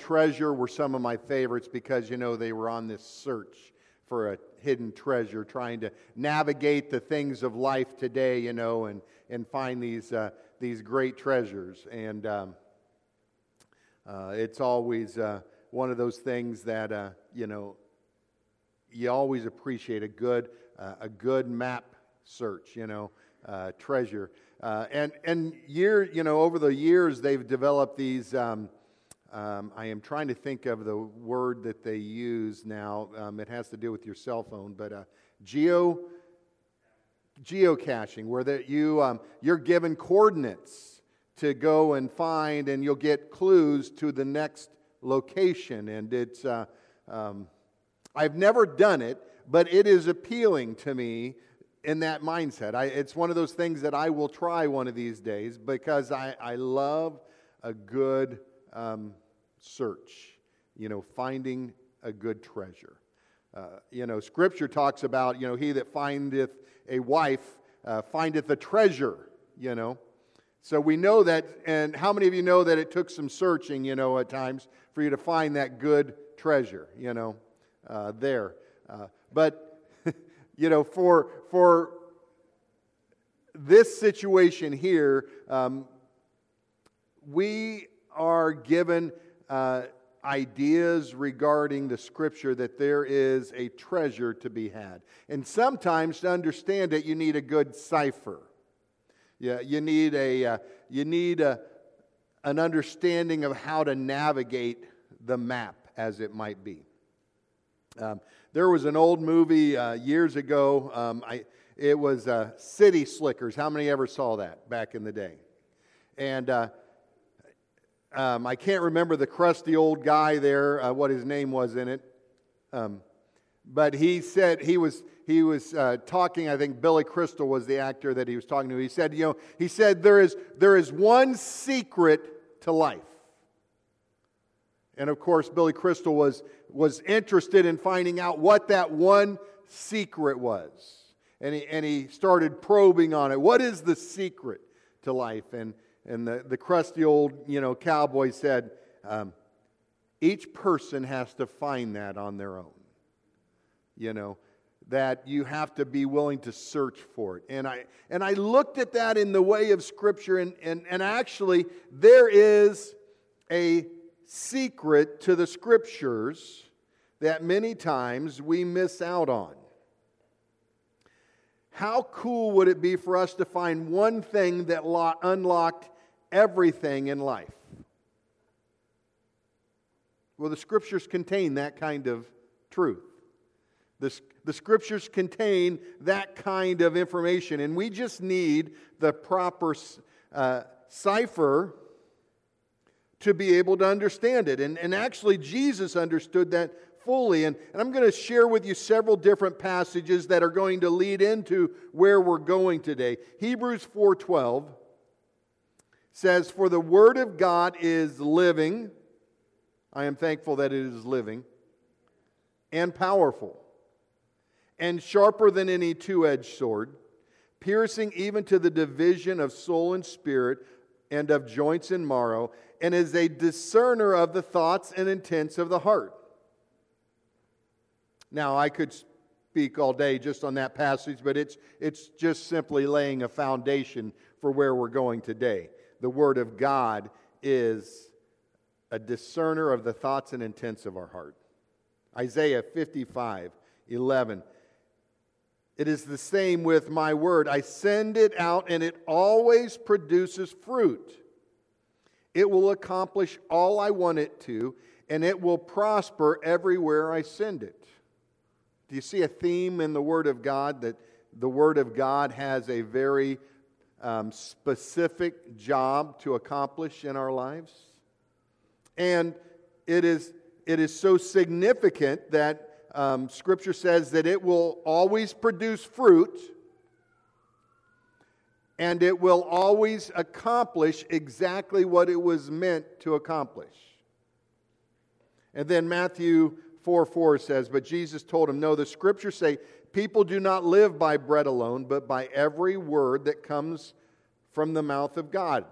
treasure were some of my favorites because, you know, they were on this search for a hidden treasure, trying to navigate the things of life today, you know, and, and find these, uh, these great treasures. And um, uh, it's always uh, one of those things that, uh, you know, you always appreciate a good, uh, a good map search, you know, uh, treasure. and, and year, you know, over the years, they've developed these. Um, um, I am trying to think of the word that they use now. Um, it has to do with your cell phone, but uh, geo geocaching, where that you um, you're given coordinates to go and find, and you'll get clues to the next location. And it's uh, um, I've never done it, but it is appealing to me in that mindset. I, it's one of those things that I will try one of these days because I, I love a good um, search, you know, finding a good treasure. Uh, you know, Scripture talks about, you know, he that findeth a wife uh, findeth a treasure, you know. So we know that, and how many of you know that it took some searching, you know, at times for you to find that good treasure, you know, uh, there. Uh, but, you know, for, for this situation here, um, we are given uh, ideas regarding the scripture that there is a treasure to be had. And sometimes to understand it, you need a good cipher. Yeah, you need a, uh, you need a, an understanding of how to navigate the map, as it might be. Um, there was an old movie uh, years ago. Um, I, it was uh, City Slickers. How many ever saw that back in the day? And uh, um, I can't remember the crusty old guy there, uh, what his name was in it. Um, but he said he was he was uh, talking. I think Billy Crystal was the actor that he was talking to. He said, you know, he said there is there is one secret to life. And of course, Billy Crystal was was interested in finding out what that one secret was, and he and he started probing on it. What is the secret to life? And and the, the crusty old you know cowboy said um, each person has to find that on their own. You know that you have to be willing to search for it. And i and i looked at that in the way of scripture and and, and actually there is a secret to the scriptures that many times we miss out on how cool would it be for us to find one thing that unlocked everything in life? Well, the scriptures contain that kind of truth. The, the scriptures contain that kind of information, and we just need the proper uh, cipher to be able to understand it. And, and actually, Jesus understood that fully. And, and I'm going to share with you several different passages that are going to lead into where we're going today. Hebrews 4:12 says, For the word of God is living. I am thankful that it is living and powerful and sharper than any two edged sword, piercing even to the division of soul and spirit and of joints and marrow, and is a discerner of the thoughts and intents of the heart. Now, I could speak all day just on that passage, but it's, it's just simply laying a foundation for where we're going today the Word of God is a discerner of the thoughts and intents of our heart. Isaiah 55 11. It is the same with my word. I send it out and it always produces fruit. It will accomplish all I want it to, and it will prosper everywhere I send it. Do you see a theme in the Word of God that the Word of God has a very um, specific job to accomplish in our lives. And it is, it is so significant that um, Scripture says that it will always produce fruit and it will always accomplish exactly what it was meant to accomplish. And then Matthew 4 4 says, But Jesus told him, No, the scriptures say, People do not live by bread alone, but by every word that comes from the mouth of God.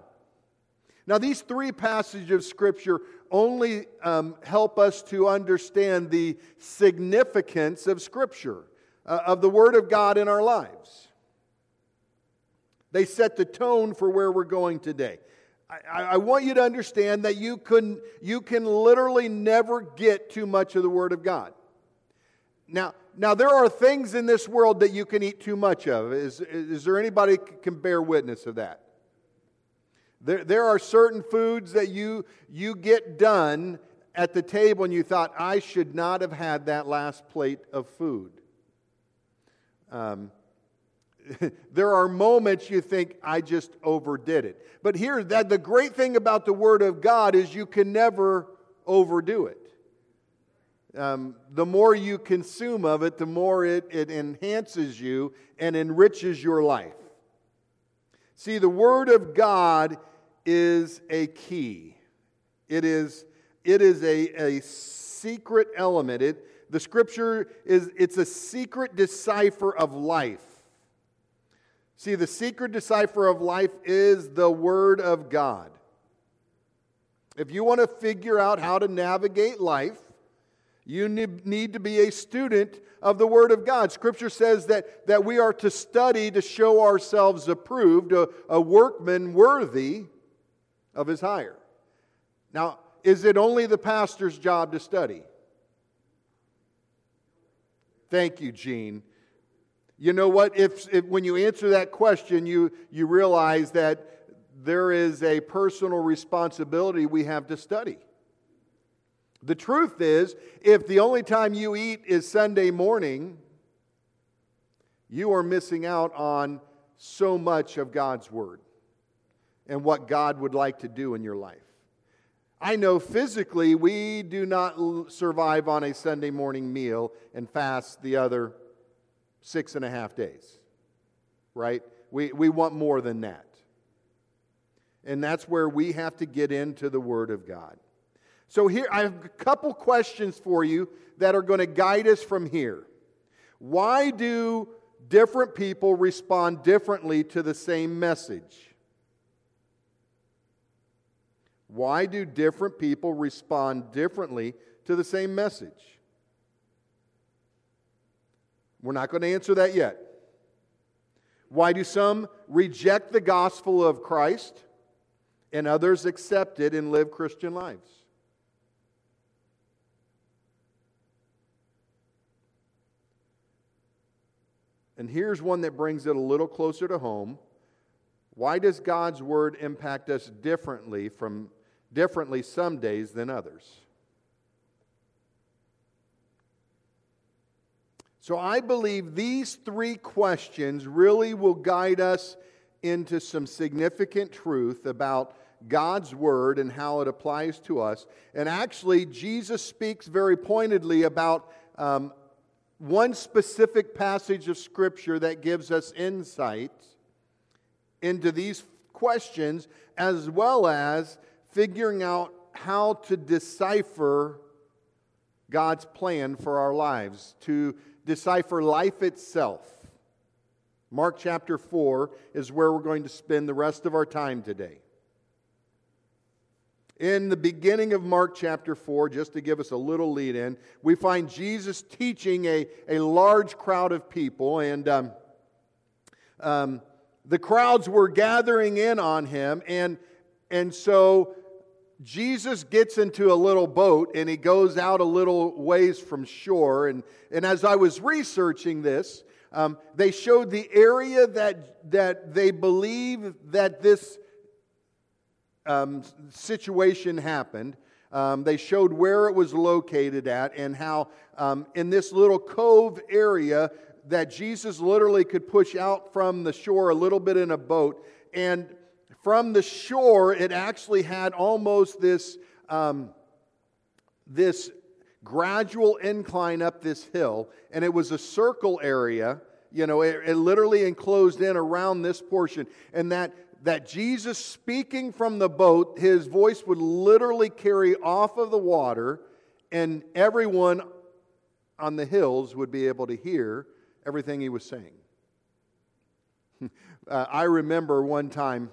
Now, these three passages of Scripture only um, help us to understand the significance of Scripture, uh, of the Word of God in our lives. They set the tone for where we're going today. I, I, want you to understand that you can, you can literally never get too much of the Word of God. Now, now there are things in this world that you can eat too much of. Is, is there anybody can bear witness of that? There, there are certain foods that you, you get done at the table and you thought, I should not have had that last plate of food. Um, there are moments you think, I just overdid it. But here, that the great thing about the Word of God is you can never overdo it. Um, the more you consume of it, the more it, it enhances you and enriches your life. See, the Word of God is a key. It is, it is a, a secret element. It, the Scripture is it's a secret decipher of life. See, the secret decipher of life is the Word of God. If you want to figure out how to navigate life, you need to be a student of the Word of God. Scripture says that, that we are to study to show ourselves approved, a, a workman worthy of his hire. Now, is it only the pastor's job to study? Thank you, Gene. You know what? If, if, when you answer that question, you, you realize that there is a personal responsibility we have to study. The truth is, if the only time you eat is Sunday morning, you are missing out on so much of God's Word and what God would like to do in your life. I know physically we do not survive on a Sunday morning meal and fast the other six and a half days, right? We, we want more than that. And that's where we have to get into the Word of God. So, here, I have a couple questions for you that are going to guide us from here. Why do different people respond differently to the same message? Why do different people respond differently to the same message? We're not going to answer that yet. Why do some reject the gospel of Christ and others accept it and live Christian lives? And here's one that brings it a little closer to home. Why does God's word impact us differently from differently some days than others? So I believe these three questions really will guide us into some significant truth about God's Word and how it applies to us. And actually, Jesus speaks very pointedly about um, one specific passage of Scripture that gives us insight into these questions, as well as figuring out how to decipher God's plan for our lives, to decipher life itself. Mark chapter 4 is where we're going to spend the rest of our time today. In the beginning of Mark chapter 4, just to give us a little lead in, we find Jesus teaching a, a large crowd of people, and um, um, the crowds were gathering in on him, and, and so Jesus gets into a little boat and he goes out a little ways from shore. And, and as I was researching this, um, they showed the area that, that they believe that this um, situation happened. Um, they showed where it was located at and how um, in this little cove area that Jesus literally could push out from the shore a little bit in a boat. And from the shore, it actually had almost this, um, this gradual incline up this hill, and it was a circle area. You know, it, it literally enclosed in around this portion, and that that Jesus speaking from the boat, his voice would literally carry off of the water, and everyone on the hills would be able to hear everything he was saying. uh, I remember one time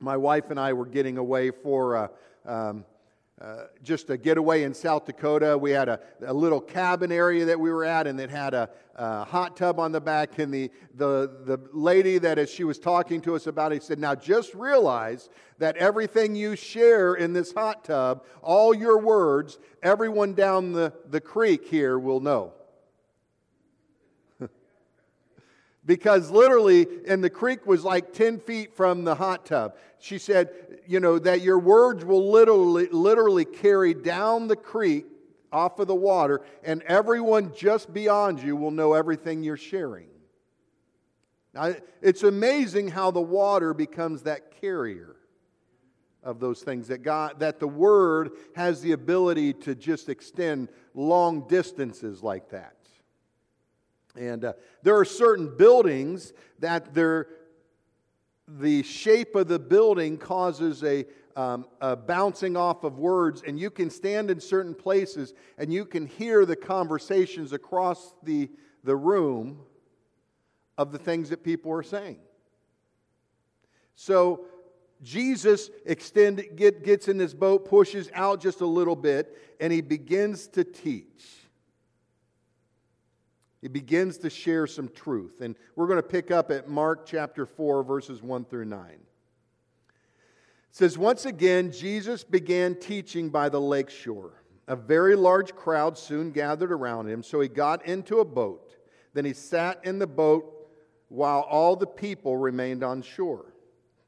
my wife and I were getting away for uh, um, uh, just a getaway in South Dakota. We had a, a, little cabin area that we were at, and it had a, a, hot tub on the back. And the, the, the lady that, as she was talking to us about it, said, Now just realize that everything you share in this hot tub, all your words, everyone down the, the creek here will know. Because literally, and the creek was like 10 feet from the hot tub. She said, you know, that your words will literally, literally carry down the creek off of the water, and everyone just beyond you will know everything you're sharing. Now, it's amazing how the water becomes that carrier of those things that God that the word has the ability to just extend long distances like that. And uh, there are certain buildings that the shape of the building causes a, um, a, bouncing off of words, and you can stand in certain places and you can hear the conversations across the, the room of the things that people are saying. So Jesus extend, get, gets in this boat, pushes out just a little bit, and he begins to teach. He begins to share some truth. And we're going to pick up at Mark chapter 4, verses 1 through 9. It says, Once again, Jesus began teaching by the lake shore. A very large crowd soon gathered around him, so he got into a boat. Then he sat in the boat while all the people remained on shore.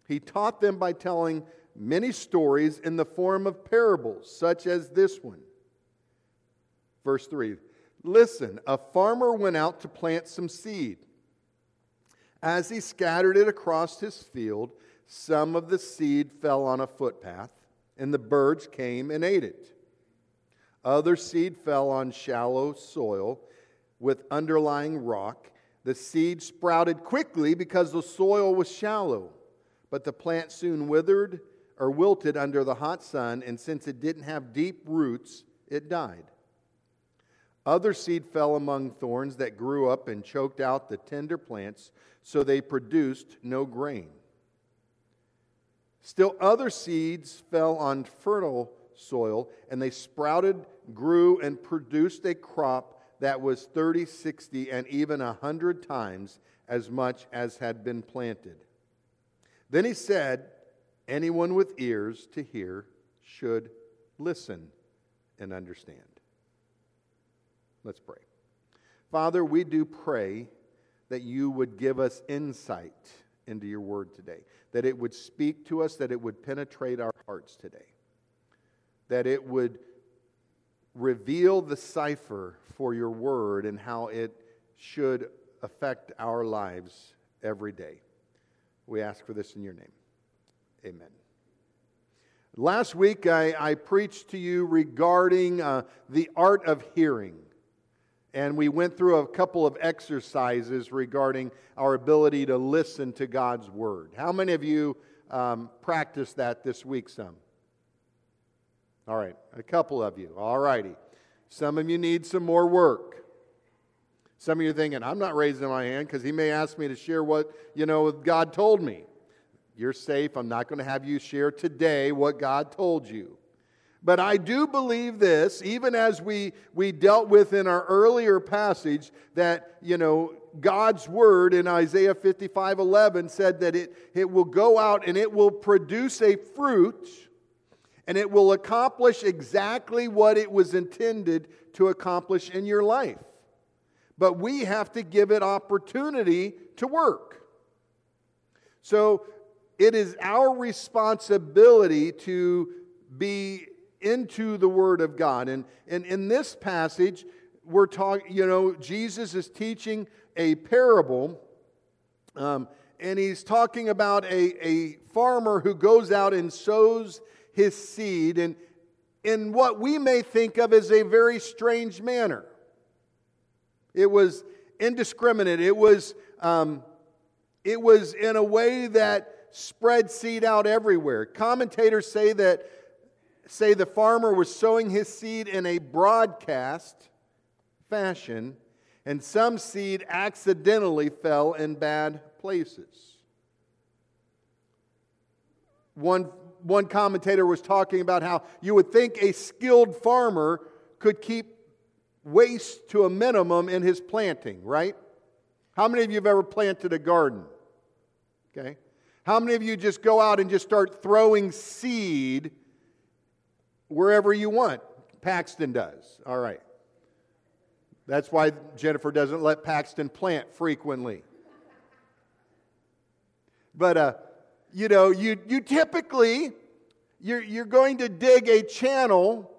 He taught them by telling many stories in the form of parables, such as this one. Verse 3 Listen, a farmer went out to plant some seed. As he scattered it across his field, some of the seed fell on a footpath, and the birds came and ate it. Other seed fell on shallow soil with underlying rock. The seed sprouted quickly because the soil was shallow, but the plant soon withered or wilted under the hot sun, and since it didn't have deep roots, it died. Other seed fell among thorns that grew up and choked out the tender plants, so they produced no grain. Still, other seeds fell on fertile soil, and they sprouted, grew, and produced a crop that was 30, 60, and even a 100 times as much as had been planted. Then he said, Anyone with ears to hear should listen and understand. Let's pray. Father, we do pray that you would give us insight into your word today, that it would speak to us, that it would penetrate our hearts today, that it would reveal the cipher for your word and how it should affect our lives every day. We ask for this in your name. Amen. Last week, I, I preached to you regarding uh, the art of hearing. And we went through a couple of exercises regarding our ability to listen to God's Word. How many of you um, practiced that this week? Some. All right, a couple of you. All righty. Some of you need some more work. Some of you are thinking, I'm not raising my hand because he may ask me to share what, you know, God told me. You're safe. I'm not going to have you share today what God told you. But I do believe this, even as we, we dealt with in our earlier passage, that, you know, God's word in Isaiah 55 11 said that it, it will go out and it will produce a fruit and it will accomplish exactly what it was intended to accomplish in your life. But we have to give it opportunity to work. So it is our responsibility to be into the Word of God. And, and in this passage, we're talking, you know, Jesus is teaching a parable, um, and he's talking about a, a farmer who goes out and sows his seed and in what we may think of as a very strange manner. It was indiscriminate. It was, um, it was in a way that spread seed out everywhere. Commentators say that say the farmer was sowing his seed in a broadcast fashion, and some seed accidentally fell in bad places. one, one commentator was talking about how you would think a skilled farmer could keep waste to a minimum in his planting, right? How many of you have ever planted a garden? Okay. How many of you just go out and just start throwing seed wherever you want? Paxton does. All right. That's why Jennifer doesn't let Paxton plant frequently. But, uh, you know, you, you typically, you're, you're going to dig a channel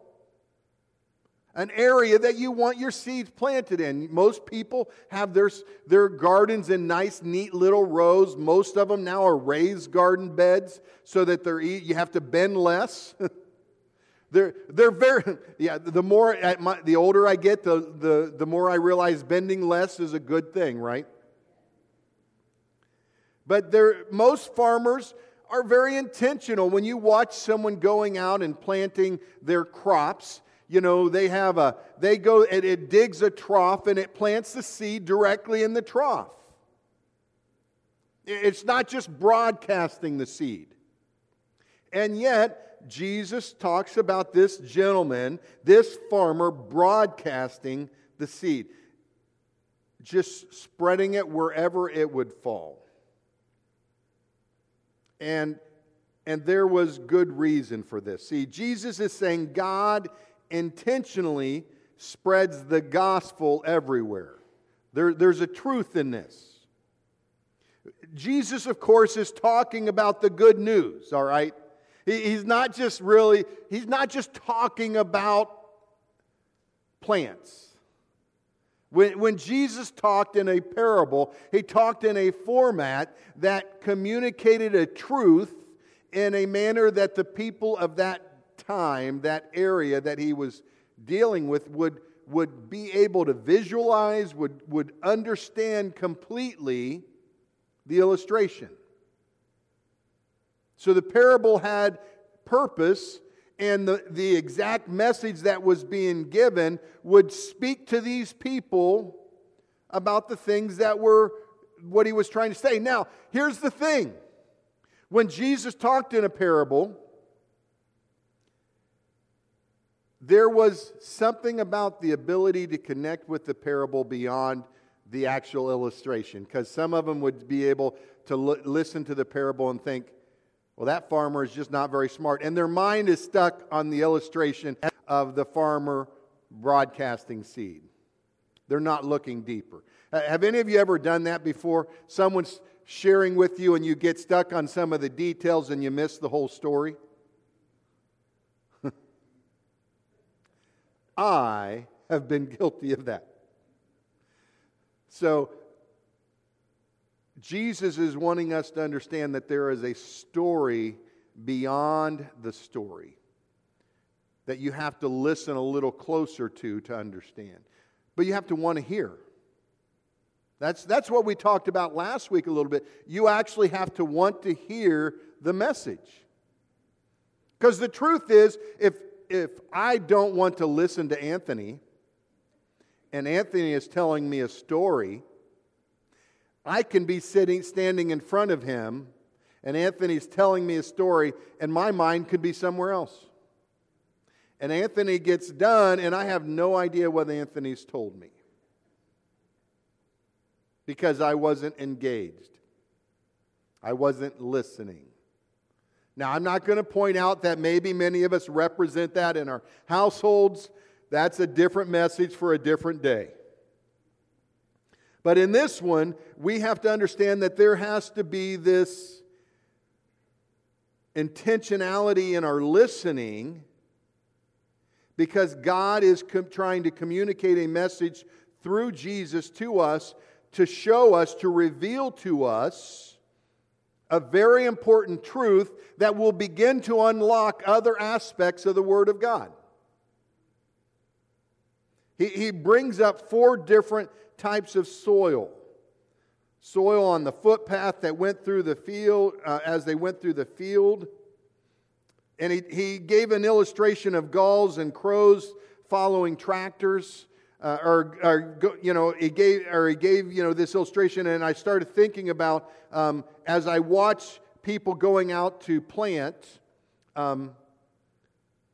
an area that you want your seeds planted in. Most people have their, their gardens in nice, neat little rows. Most of them now are raised garden beds so that they're you have to bend less. they're, they're very, yeah, the more, my, the older I get, the, the, the more I realize bending less is a good thing, right? But most farmers are very intentional. When you watch someone going out and planting their crops, you know, they have a, they go, it, it digs a trough and it plants the seed directly in the trough. It's not just broadcasting the seed. And yet, Jesus talks about this gentleman, this farmer, broadcasting the seed, just spreading it wherever it would fall. And, and there was good reason for this. See, Jesus is saying God intentionally spreads the gospel everywhere. There, there's a truth in this. Jesus, of course, is talking about the good news, all right? He, he's not just really, he's not just talking about plants. When, when Jesus talked in a parable, he talked in a format that communicated a truth in a manner that the people of that time, that area that he was dealing with would, would be able to visualize, would, would understand completely the illustration. So the parable had purpose, and the, the exact message that was being given would speak to these people about the things that were what he was trying to say. Now, here's the thing when Jesus talked in a parable, there was something about the ability to connect with the parable beyond the actual illustration because some of them would be able to l- listen to the parable and think, well, that farmer is just not very smart. And their mind is stuck on the illustration of the farmer broadcasting seed. They're not looking deeper. Have any of you ever done that before? Someone's sharing with you and you get stuck on some of the details and you miss the whole story? I have been guilty of that. So, Jesus is wanting us to understand that there is a story beyond the story that you have to listen a little closer to to understand. But you have to want to hear. That's, that's what we talked about last week a little bit. You actually have to want to hear the message. Because the truth is, if, if I don't want to listen to Anthony, and Anthony is telling me a story, I can be sitting, standing in front of him, and Anthony's telling me a story, and my mind could be somewhere else. And Anthony gets done, and I have no idea what Anthony's told me because I wasn't engaged. I wasn't listening. Now, I'm not going to point out that maybe many of us represent that in our households. That's a different message for a different day. But in this one, we have to understand that there has to be this intentionality in our listening because God is com- trying to communicate a message through Jesus to us to show us, to reveal to us a very important truth that will begin to unlock other aspects of the Word of God. He, he brings up four different types of soil soil on the footpath that went through the field uh, as they went through the field. And he, he gave an illustration of gulls and crows following tractors uh, or, or, you know, he gave, or he gave, you know, this illustration, and I started thinking about um, as I watch people going out to plant, um,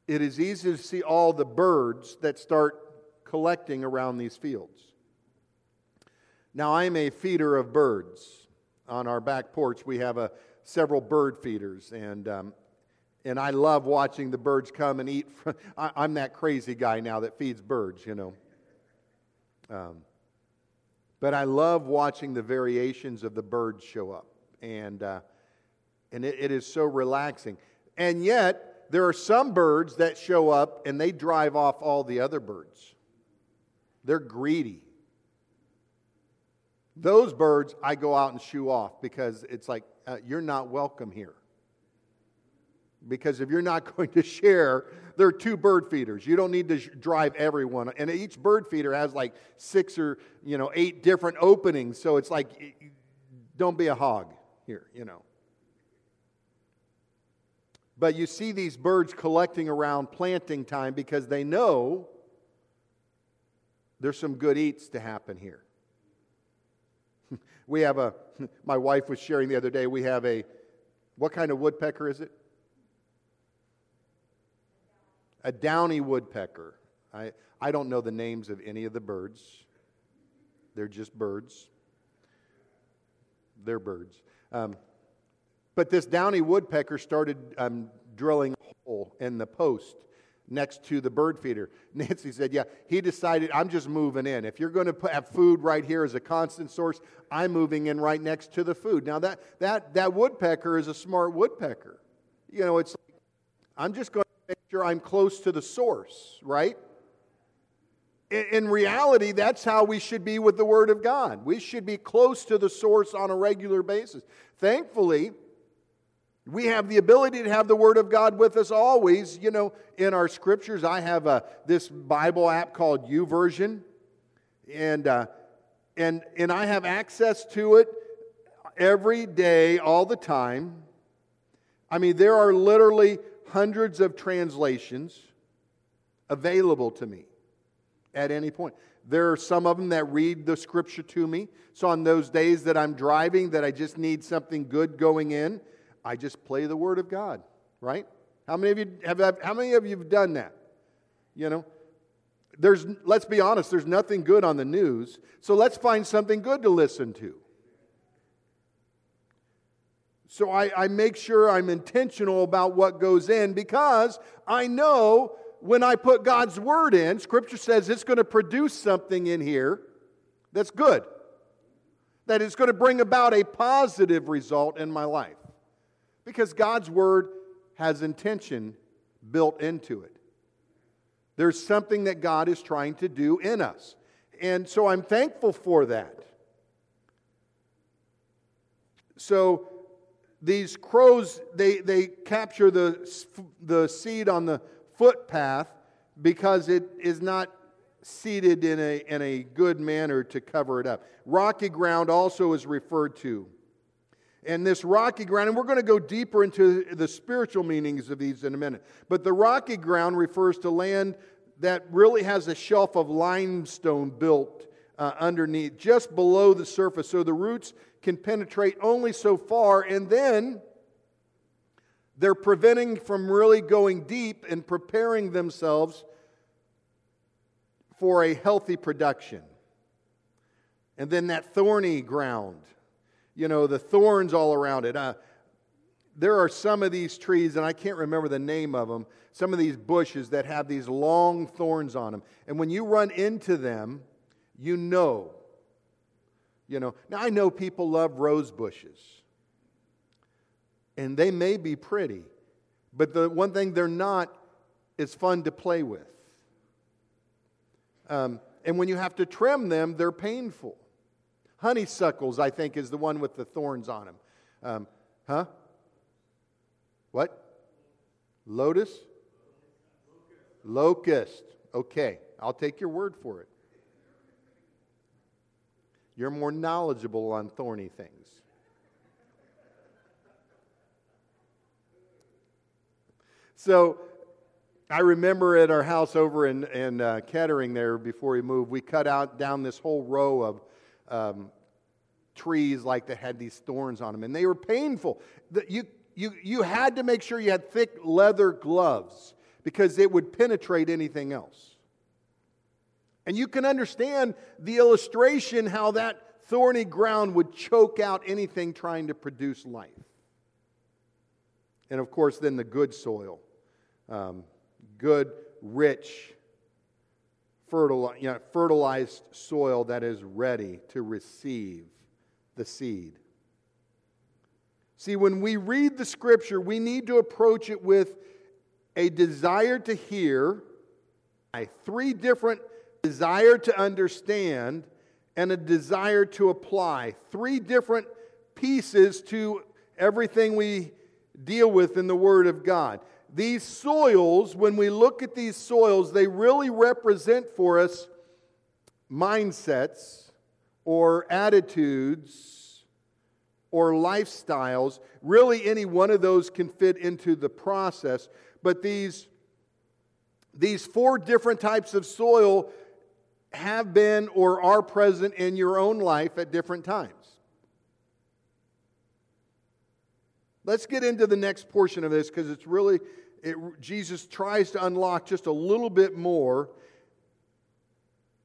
it is easy to see all the birds that start collecting around these fields. Now, I'm a feeder of birds. On our back porch, we have a, several bird feeders, and, um, and I love watching the birds come and eat. From, I, am that crazy guy now that feeds birds, you know. Um, but I love watching the variations of the birds show up, and, uh, and it, it is so relaxing. And yet, there are some birds that show up and they drive off all the other birds. They're greedy. Those birds I go out and shoo off because it's like, uh, you're not welcome here. Because if you're not going to share, there are two bird feeders. You don't need to sh- drive everyone. And each bird feeder has like six or, you know, eight different openings. So it's like, don't be a hog here, you know. But you see these birds collecting around planting time because they know there's some good eats to happen here. We have a, my wife was sharing the other day, we have a, what kind of woodpecker is it? A downy woodpecker. I, I don't know the names of any of the birds. They're just birds. They're birds. Um, but this downy woodpecker started um, drilling a hole in the post next to the bird feeder. Nancy said, Yeah, he decided, I'm just moving in. If you're going to have food right here as a constant source, I'm moving in right next to the food. Now, that, that, that woodpecker is a smart woodpecker. You know, it's like, I'm just going to make sure I'm close to the source, right? In, in reality, that's how we should be with the Word of God. We should be close to the source on a regular basis. Thankfully, we have the ability to have the Word of God with us always. You know, in our scriptures, I have a, this Bible app called YouVersion, and, uh, and, and I have access to it every day, all the time. I mean, there are literally hundreds of translations available to me at any point. There are some of them that read the scripture to me. So, on those days that I'm driving, that I just need something good going in, I just play the Word of God, right? How many of you have, how many of you have done that? You know, there's, let's be honest, there's nothing good on the news, so let's find something good to listen to. So I, I make sure I'm intentional about what goes in because I know when I put God's word in, Scripture says it's going to produce something in here that's good, that is going to bring about a positive result in my life. Because God's word has intention built into it. There's something that God is trying to do in us. And so I'm thankful for that. So these crows, they, they capture the, the seed on the footpath because it is not seeded in a, in a good manner to cover it up. Rocky ground also is referred to and this rocky ground, and we're going to go deeper into the spiritual meanings of these in a minute. But the rocky ground refers to land that really has a shelf of limestone built uh, underneath, just below the surface, so the roots can penetrate only so far, and then they're preventing from really going deep and preparing themselves for a healthy production. And then that thorny ground you know, the thorns all around it. Uh, there are some of these trees, and I can't remember the name of them, some of these bushes that have these long thorns on them. And when you run into them, you know. You know, now I know people love rose bushes, and they may be pretty, but the one thing they're not is fun to play with. Um, and when you have to trim them, they're painful. Honeysuckles, I think, is the one with the thorns on them. Um, huh? What? Lotus? Locust. Okay, I'll take your word for it. You're more knowledgeable on thorny things. So I remember at our house over in, in uh, Kettering there before we moved, we cut out down this whole row of um, trees like that had these thorns on them, and they were painful. You, you, you had to make sure you had thick leather gloves because it would penetrate anything else. And you can understand the illustration how that thorny ground would choke out anything trying to produce life. And of course, then the good soil, um, good, rich, fertile, you know, fertilized soil that is ready to receive the seed. See, when we read the scripture, we need to approach it with a desire to hear, a three different desire to understand, and a desire to apply. Three different pieces to everything we deal with in the Word of God. These soils, when we look at these soils, they really represent for us mindsets or attitudes or lifestyles. Really, any one of those can fit into the process. But these, these four different types of soil have been or are present in your own life at different times. Let's get into the next portion of this because it's really, it, Jesus tries to unlock just a little bit more.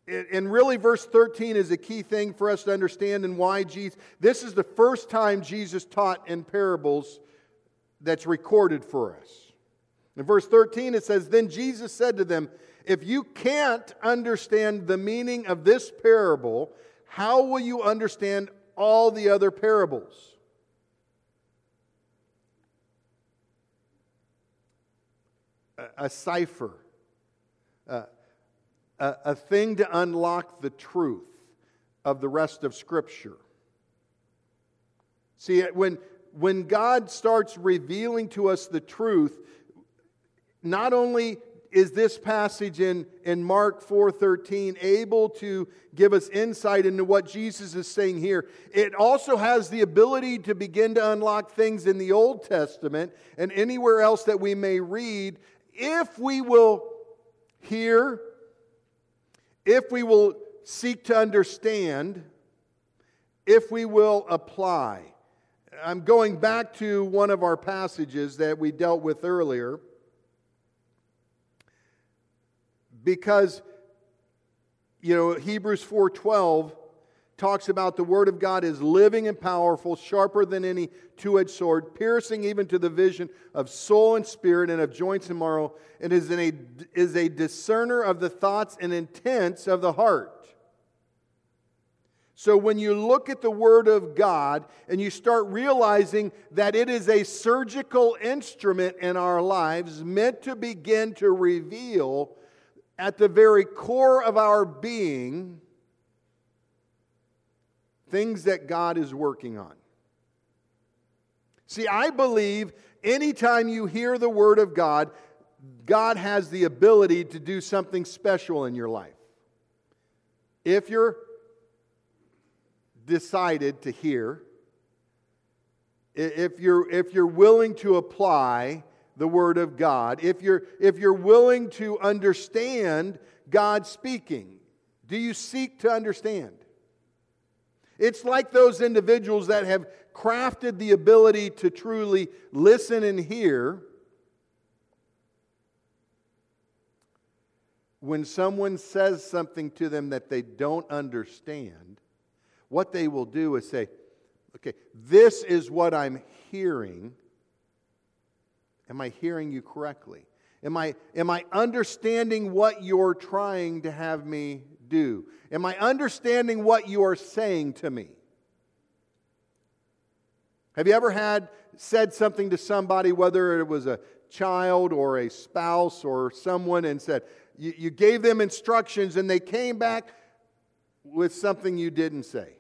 and really, verse 13 is a key thing for us to understand and why Jesus. This is the first time Jesus taught in parables that's recorded for us. In verse 13, it says, Then Jesus said to them, if you can't understand the meaning of this parable, how will you understand all the other parables? A, cipher, a, a, a thing to unlock the truth of the rest of Scripture. See, when, when God starts revealing to us the truth, not only is this passage in, in Mark 4:13 able to give us insight into what Jesus is saying here. It also has the ability to begin to unlock things in the Old Testament and anywhere else that we may read if we will hear, if we will seek to understand, if we will apply. I'm going back to one of our passages that we dealt with earlier because you know Hebrews 4:12 talks about the word of God is living and powerful, sharper than any two-edged sword, piercing even to the vision of soul and spirit and of joints and marrow, and is, a, is a discerner of the thoughts and intents of the heart. So when you look at the Word of God and you start realizing that it is a surgical instrument in our lives meant to begin to reveal at the very core of our being things that God is working on. See, I believe anytime you hear the Word of God, God has the ability to do something special in your life. If you're decided to hear, if you're, if you're willing to apply, the Word of God, if you're, if you're willing to understand God speaking, do you seek to understand? It's like those individuals that have crafted the ability to truly listen and hear. When someone says something to them that they don't understand, what they will do is say, Okay, this is what I'm hearing. Am I hearing you correctly? Am I, am I understanding what you're trying to have me do? Am I understanding what you are saying to me? Have you ever had said something to somebody, whether it was a child or a spouse or someone, and said, you, you gave them instructions and they came back with something you didn't say?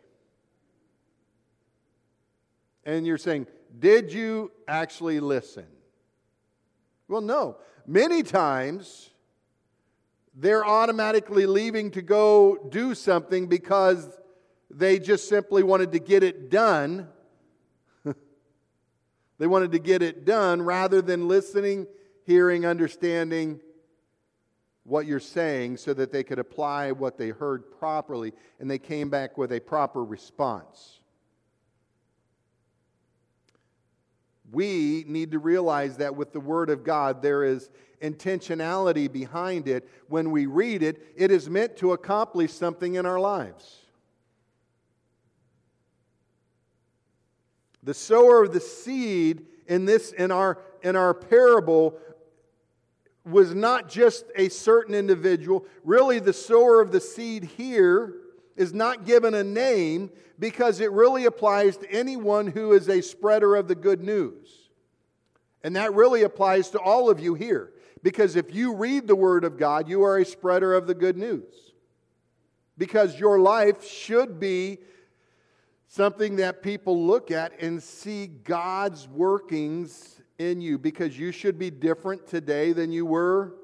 And you're saying, Did you actually listen? Well, no. Many times, they're automatically leaving to go do something because they just simply wanted to get it done. they wanted to get it done rather than listening, hearing, understanding what you're saying so that they could apply what they heard properly and they came back with a proper response. We need to realize that with the Word of God, there is intentionality behind it. When we read it, it is meant to accomplish something in our lives. The sower of the seed in this in our in our parable was not just a certain individual. Really, the sower of the seed here is not given a name because it really applies to anyone who is a spreader of the good news. And that really applies to all of you here. Because if you read the Word of God, you are a spreader of the good news. Because your life should be something that people look at and see God's workings in you. Because you should be different today than you were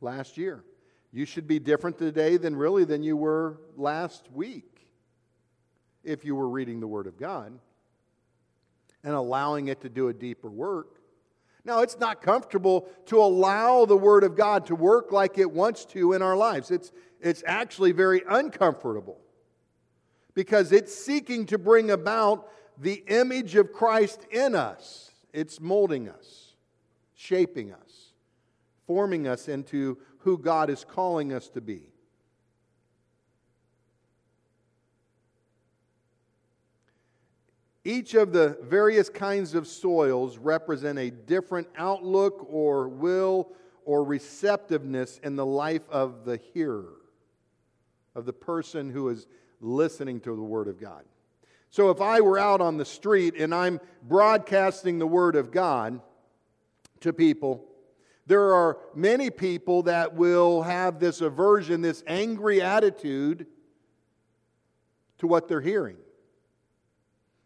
last year. You should be different today than really than you were last week if you were reading the Word of God and allowing it to do a deeper work. Now, it's not comfortable to allow the Word of God to work like it wants to in our lives. It's, it's actually very uncomfortable because it's seeking to bring about the image of Christ in us. It's molding us, shaping us, forming us into who God is calling us to be. Each of the various kinds of soils represent a different outlook or will or receptiveness in the life of the hearer, of the person who is listening to the Word of God. So if I were out on the street and I'm broadcasting the Word of God to people, there are many people that will have this aversion, this angry attitude to what they're hearing.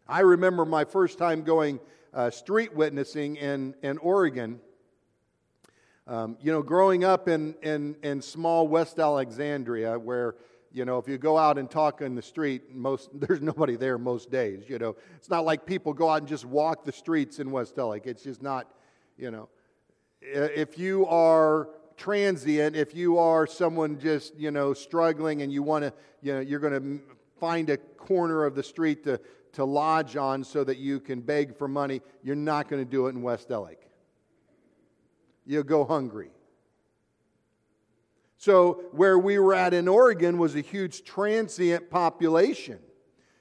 I remember my first time going uh, street witnessing in, in Oregon. Um, you know, growing up in, in, in small West Alexandria, where, you know, if you go out and talk in the street, most, there's nobody there most days, you know. It's not like people go out and just walk the streets in West Alec. It's just not, you know. If you are transient, if you are someone just, you know, struggling and you want to, you know, you're going to find a corner of the street to, to lodge on so that you can beg for money, you're not going to do it in West Ellick. You'll go hungry. So, where we were at in Oregon was a huge transient population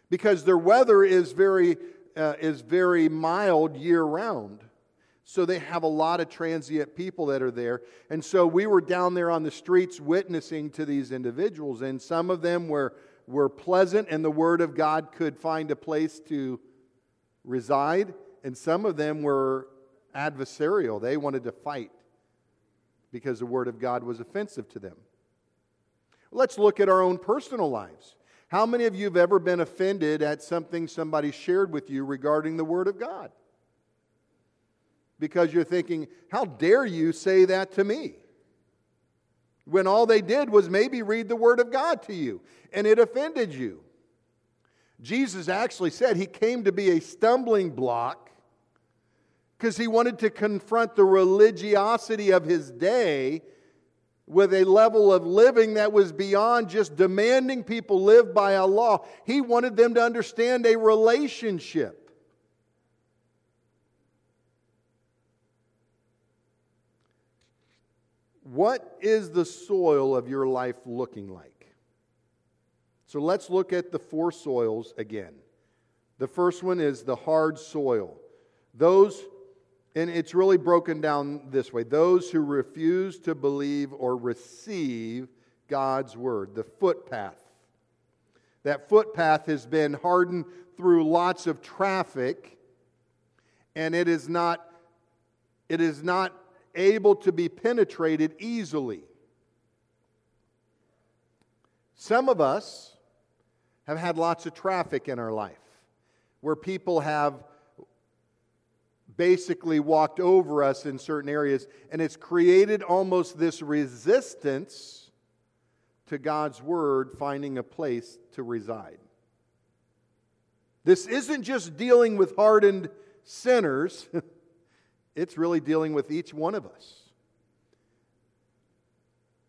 because their weather is very, uh, is very mild year round. So, they have a lot of transient people that are there. And so, we were down there on the streets witnessing to these individuals, and some of them were were pleasant and the Word of God could find a place to reside, and some of them were adversarial. They wanted to fight because the Word of God was offensive to them. Let's look at our own personal lives. How many of you have ever been offended at something somebody shared with you regarding the Word of God? Because you're thinking, how dare you say that to me? When all they did was maybe read the Word of God to you and it offended you. Jesus actually said he came to be a stumbling block because he wanted to confront the religiosity of his day with a level of living that was beyond just demanding people live by a law. He wanted them to understand a relationship. What is the soil of your life looking like? So let's look at the four soils again. The first one is the hard soil. Those, and it's really broken down this way those who refuse to believe or receive God's word, the footpath. That footpath has been hardened through lots of traffic, and it is not, it is not able to be penetrated easily. Some of us have had lots of traffic in our life where people have basically walked over us in certain areas, and it's created almost this resistance to God's Word finding a place to reside. This isn't just dealing with hardened sinners. It's really dealing with each one of us.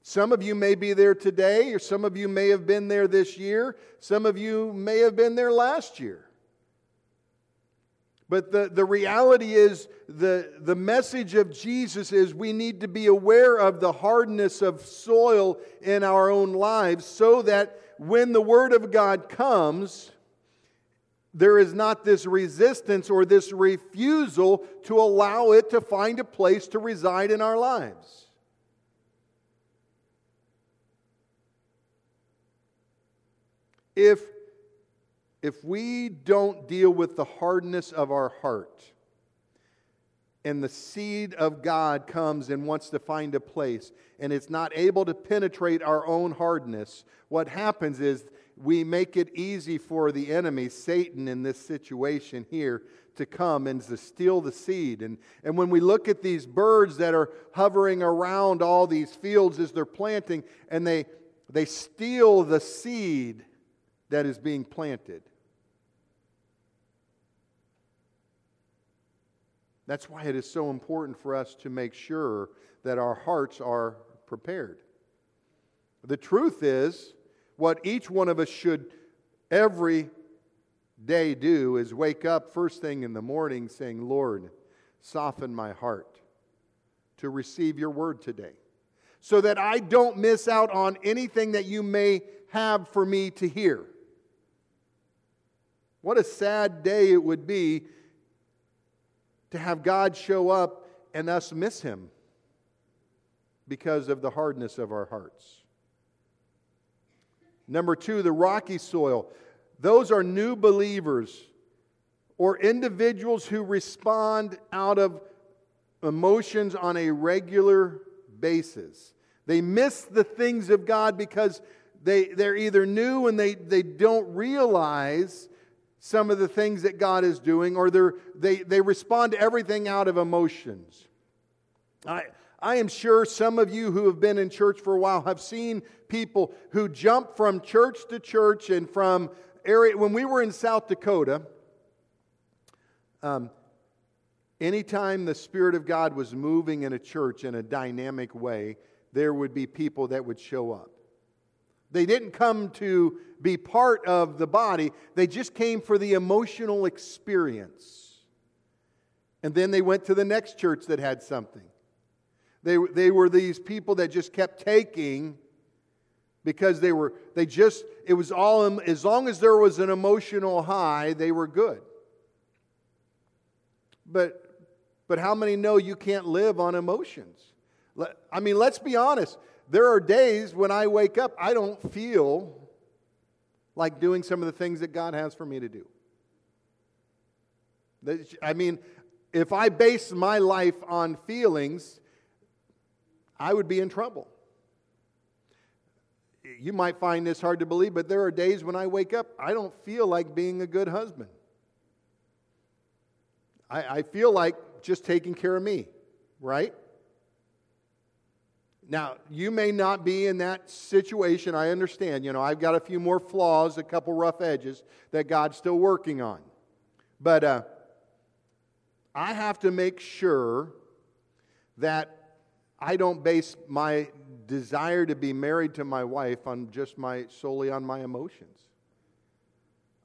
Some of you may be there today, or some of you may have been there this year. Some of you may have been there last year. But the, the reality is, the, the message of Jesus is we need to be aware of the hardness of soil in our own lives so that when the Word of God comes, there is not this resistance or this refusal to allow it to find a place to reside in our lives. If if we don't deal with the hardness of our heart, and the seed of God comes and wants to find a place, and it's not able to penetrate our own hardness, what happens is we make it easy for the enemy, Satan, in this situation here, to come and to steal the seed. And, and when we look at these birds that are hovering around all these fields as they're planting, and they, they steal the seed that is being planted. That's why it is so important for us to make sure that our hearts are prepared. The truth is, what each one of us should every day do is wake up first thing in the morning saying, Lord, soften my heart to receive your word today, so that I don't miss out on anything that you may have for me to hear. What a sad day it would be to have God show up and us miss him because of the hardness of our hearts. Number two, the rocky soil. Those are new believers or individuals who respond out of emotions on a regular basis. They miss the things of God because they, they're either new and they, they don't realize some of the things that God is doing, or they they, respond to everything out of emotions. I, I am sure some of you who have been in church for a while have seen people who jump from church to church and from area. When we were in South Dakota, um, anytime the Spirit of God was moving in a church in a dynamic way, there would be people that would show up. They didn't come to be part of the body, they just came for the emotional experience. And then they went to the next church that had something. They, they were these people that just kept taking because they were, they just, it was all, as long as there was an emotional high, they were good. But, but how many know you can't live on emotions? I mean, let's be honest. There are days when I wake up, I don't feel like doing some of the things that God has for me to do. I mean, if I base my life on feelings, I would be in trouble. You might find this hard to believe, but there are days when I wake up, I don't feel like being a good husband. I, I feel like just taking care of me, right? Now, you may not be in that situation. I understand. You know, I've got a few more flaws, a couple rough edges that God's still working on. But uh, I have to make sure that I don't base my desire to be married to my wife on just my solely on my emotions.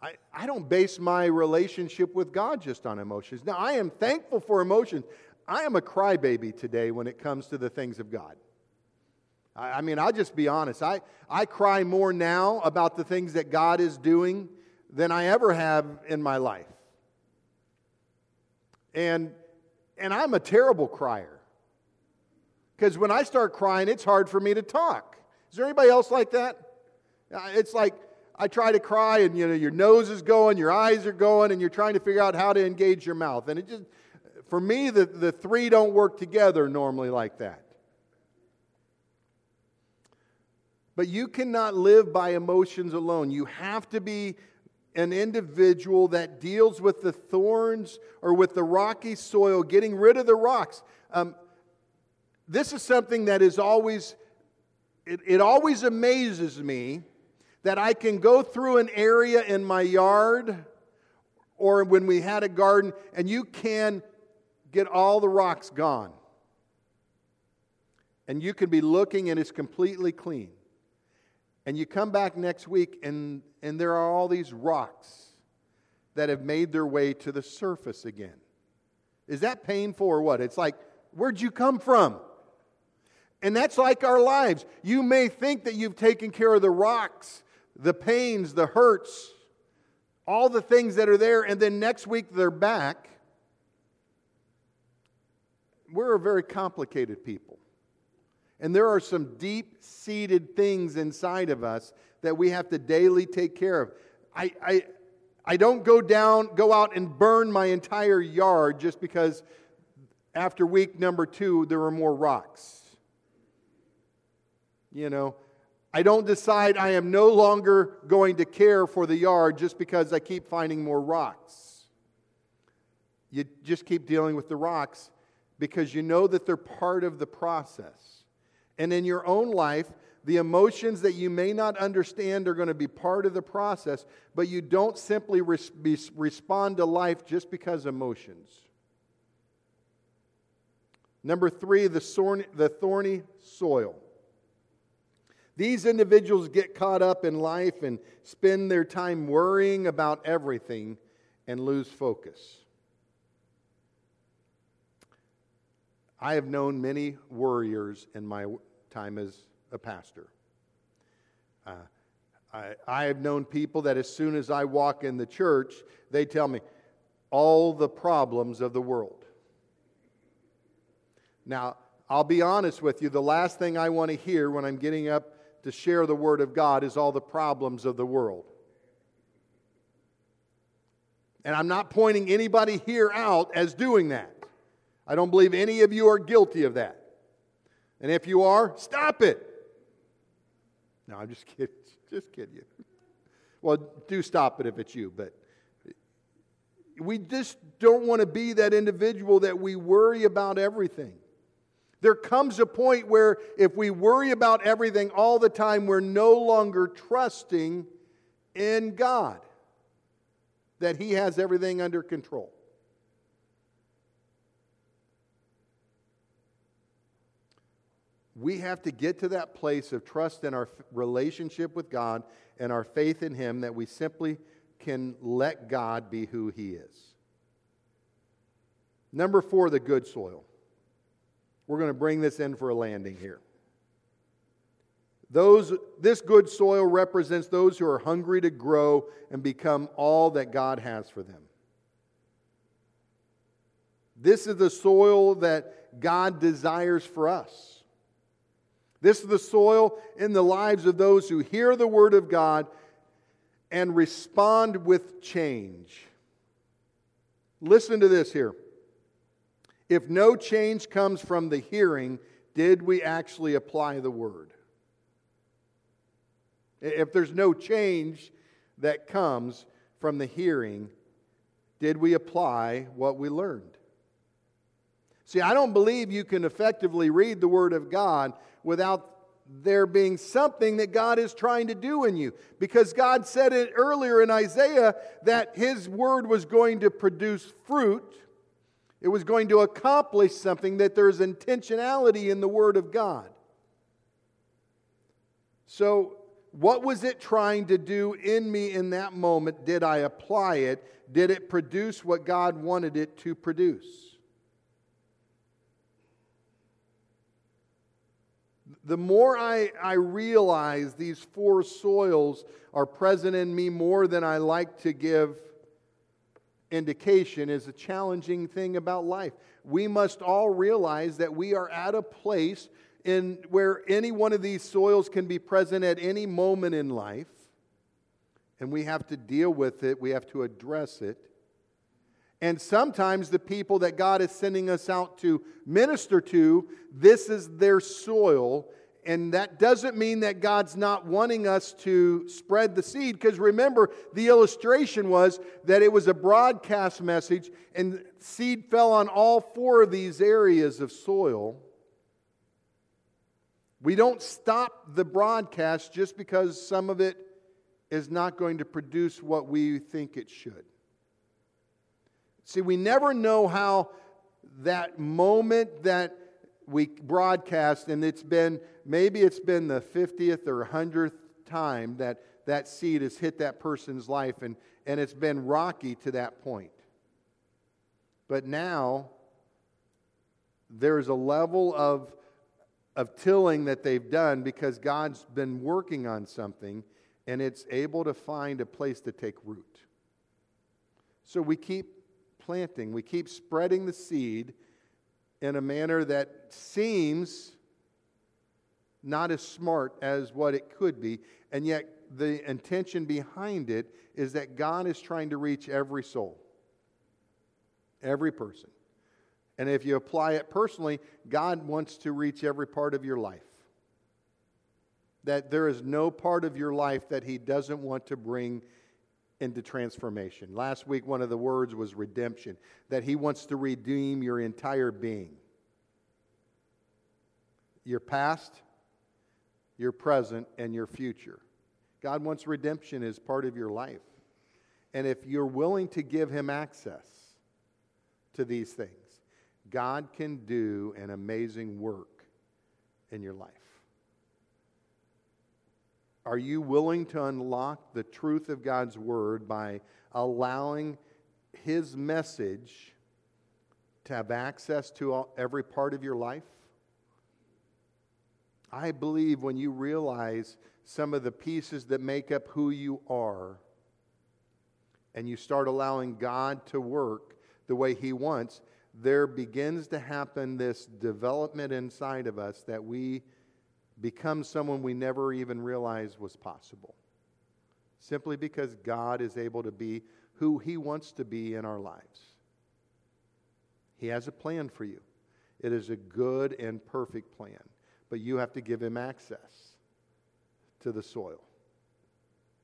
I, I don't base my relationship with God just on emotions. Now, I am thankful for emotions. I am a crybaby today when it comes to the things of God. I mean, I'll just be honest. I, I cry more now about the things that God is doing than I ever have in my life. And, and I'm a terrible crier. Because when I start crying, it's hard for me to talk. Is there anybody else like that? Uh, it's like I try to cry, and you know, your nose is going, your eyes are going, and you're trying to figure out how to engage your mouth. And it just, for me, the, the three don't work together normally like that. But you cannot live by emotions alone. You have to be an individual that deals with the thorns or with the rocky soil, getting rid of the rocks. Um, this is something that is always, it, it always amazes me that I can go through an area in my yard or when we had a garden and you can get all the rocks gone. And you can be looking and it's completely clean and you come back next week and, and there are all these rocks. that have made their way to the surface again. Is that painful or what? It's like, where'd you come from? And that's like our lives. You may think that you've taken care of the rocks, the pains, the hurts, all the things that are there, and then next week they're back. We're a very complicated people. And there are some deep seated things inside of us that we have to daily take care of. I, I, I don't go down, go out and burn my entire yard just because after week number two there are more rocks. You know, I don't decide I am no longer going to care for the yard just because I keep finding more rocks. You just keep dealing with the rocks because you know that they're part of the process. And in your own life, the emotions that you may not understand are going to be part of the process, but you don't simply res- respond to life just because emotions. Number three, the thorny soil. These individuals get caught up in life and spend their time worrying about everything and lose focus. I have known many worriers in my time as a pastor. Uh, I, I have known people that as soon as I walk in the church, they tell me all the problems of the world. Now, I'll be honest with you, the last thing I want to hear when I'm getting up to share the Word of God is all the problems of the world. And I'm not pointing anybody here out as doing that. I don't believe any of you are guilty of that. And if you are, stop it. No, I'm just kidding. Just kidding you. Well, do stop it if it's you, but we just don't want to be that individual that we worry about everything. There comes a point where if we worry about everything all the time, we're no longer trusting in God that He has everything under control. We have to get to that place of trust in our relationship with God and our faith in Him that we simply can let God be who He is. Number four, the good soil. We're going to bring this in for a landing here. Those, this good soil represents those who are hungry to grow and become all that God has for them. This is the soil that God desires for us. This is the soil in the lives of those who hear the word of God and respond with change. Listen to this here. If no change comes from the hearing, did we actually apply the word? If there's no change that comes from the hearing, did we apply what we learned? See, I don't believe you can effectively read the Word of God without there being something that God is trying to do in you. Because God said it earlier in Isaiah that His Word was going to produce fruit it was going to accomplish something, that there's intentionality in the Word of God. So, what was it trying to do in me in that moment? Did I apply it? Did it produce what God wanted it to produce? The more I, I realize these four soils are present in me more than I like to give indication is a challenging thing about life. We must all realize that we are at a place in where any one of these soils can be present at any moment in life and we have to deal with it, we have to address it. And sometimes the people that God is sending us out to minister to, this is their soil, and that doesn't mean that God's not wanting us to spread the seed, because remember, the illustration was that it was a broadcast message, and seed fell on all four of these areas of soil. We don't stop the broadcast just because some of it is not going to produce what we think it should. See, we never know how that moment that we broadcast, and it's been maybe it's been the 50th or 100th time that, that seed has hit that person's life and, and it's been rocky to that point. But now, there's a level of, of tilling that they've done because God's been working on something and it's able to find a place to take root. So we keep planting, we keep spreading the seed in a manner that seems not as smart as what it could be, and yet the intention behind it is that God is trying to reach every soul, every person. And if you apply it personally, God wants to reach every part of your life. That there is no part of your life that He doesn't want to bring into transformation. Last week, one of the words was redemption, that He wants to redeem your entire being your past, your present, and your future. God wants redemption as part of your life. And if you're willing to give Him access to these things, God can do an amazing work in your life. Are you willing to unlock the truth of God's Word by allowing His message to have access to all, every part of your life? I believe when you realize some of the pieces that make up who you are, and you start allowing God to work the way He wants, there begins to happen this development inside of us that we become someone we never even realized was possible. Simply because God is able to be who He wants to be in our lives. He has a plan for you, it is a good and perfect plan, but you have to give Him access to the soil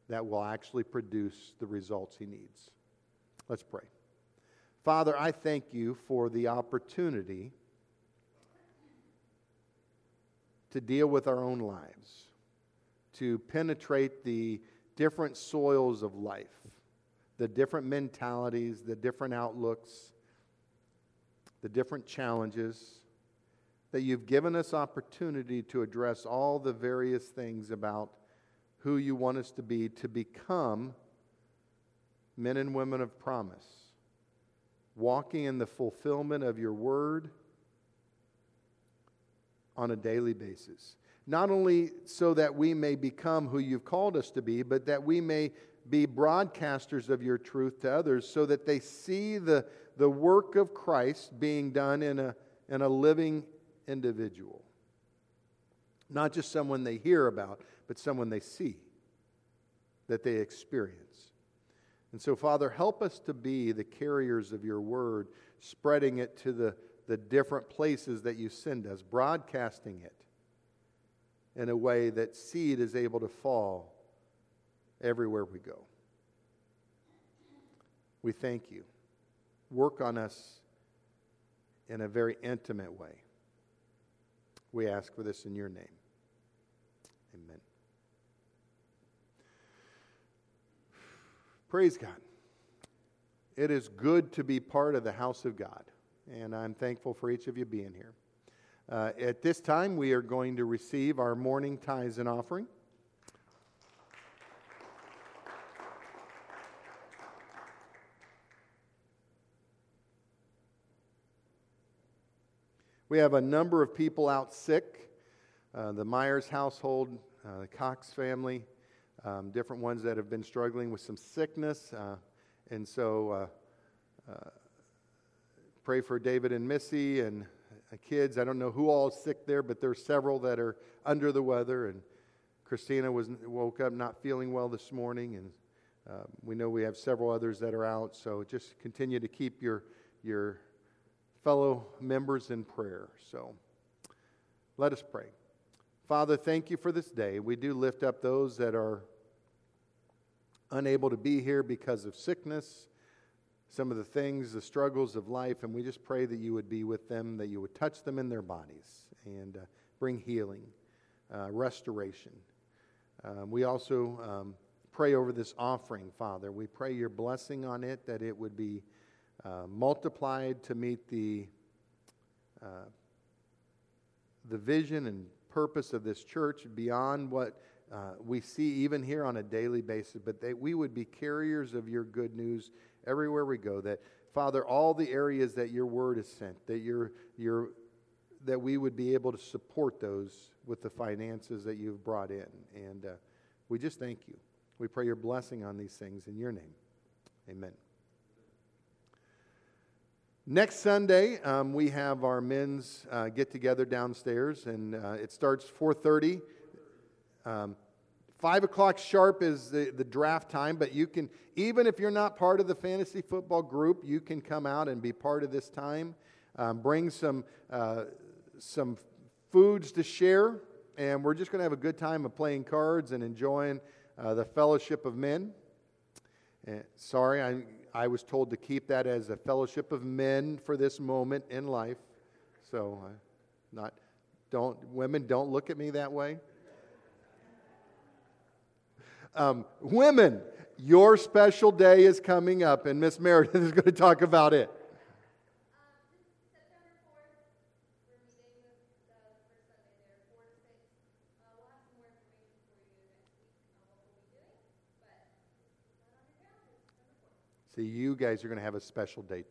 that will actually produce the results He needs. Let's pray. Father, I thank you for the opportunity to deal with our own lives, to penetrate the different soils of life, the different mentalities, the different outlooks, the different challenges, that you've given us opportunity to address all the various things about who you want us to be to become men and women of promise, walking in the fulfillment of your word on a daily basis. Not only so that we may become who you've called us to be, but that we may be broadcasters of your truth to others so that they see the, the work of Christ being done in a, in a living individual. Not just someone they hear about, but someone they see, that they experience. And so, Father, help us to be the carriers of your word, spreading it to the the different places that you send us, broadcasting it in a way that seed is able to fall everywhere we go. We thank you. Work on us in a very intimate way. We ask for this in your name. Amen. Praise God. It is good to be part of the house of God and I'm thankful for each of you being here. Uh, at this time, we are going to receive our morning tithes and offering. We have a number of people out sick. Uh, the Myers household, uh, the Cox family, um, different ones that have been struggling with some sickness. Uh, and so uh, uh, pray for David and Missy and uh, kids. I don't know who all is sick there, but there's several that are under the weather. And Christina was woke up not feeling well this morning, and uh, we know we have several others that are out. So just continue to keep your your fellow members in prayer. So let us pray. Father, thank you for this day. We do lift up those that are unable to be here because of sickness some of the things, the struggles of life, and we just pray that you would be with them, that you would touch them in their bodies and uh, bring healing, uh, restoration. Um, we also um, pray over this offering, Father. We pray your blessing on it, that it would be uh, multiplied to meet the, uh, the vision and purpose of this church beyond what uh, we see even here on a daily basis, but that we would be carriers of your good news everywhere we go. That, Father, all the areas that your word is sent, that, your, your, that we would be able to support those with the finances that you've brought in. And uh, we just thank you. We pray your blessing on these things in your name. Amen. Next Sunday, um, we have our men's uh, get together downstairs, and uh, it starts 4:30. Um, Five o'clock sharp is the, the draft time, but you can, even if you're not part of the fantasy football group, you can come out and be part of this time. Um, bring some, uh, some foods to share, and we're just going to have a good time of playing cards and enjoying uh, the fellowship of men. And sorry, I, I was told to keep that as a fellowship of men for this moment in life. So, uh, not don't women don't look at me that way. Um, women, your special day is coming up, and Miss Meredith is going to talk about it. See, you guys are going to have a special day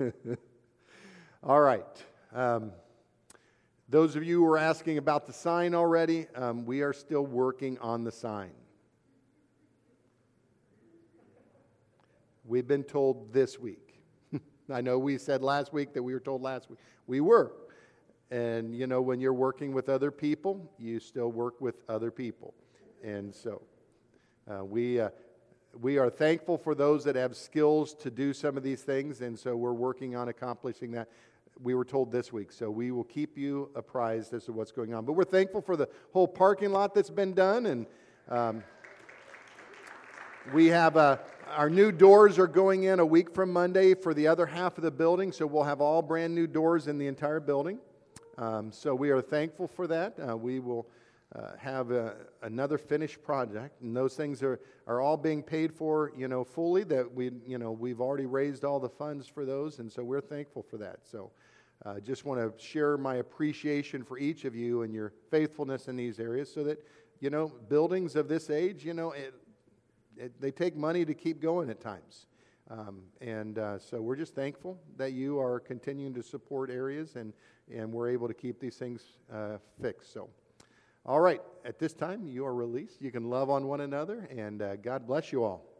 too. All right. Um, those of you who are asking about the sign already, um, we are still working on the sign. We've been told this week. I know we said last week that we were told last week. We were. And, you know, when you're working with other people, you still work with other people. And so. Uh, we, uh, we are thankful for those that have skills to do some of these things, and so we're working on accomplishing that. We were told this week, so we will keep you apprised as to what's going on. But we're thankful for the whole parking lot that's been done, and um, we have uh, our new doors are going in a week from Monday for the other half of the building, so we'll have all brand new doors in the entire building. Um, so we are thankful for that. Uh, we will uh, have a, another finished project, and those things are, are all being paid for, you know, fully. That we, you know, we've already raised all the funds for those, and so we're thankful for that. So, uh, just want to share my appreciation for each of you and your faithfulness in these areas, so that you know, buildings of this age, you know, it, it, they take money to keep going at times. Um, and uh, so we're just thankful that you are continuing to support areas and, and we're able to keep these things uh, fixed. So. All right, at this time, you are released. You can love on one another, and uh, God bless you all.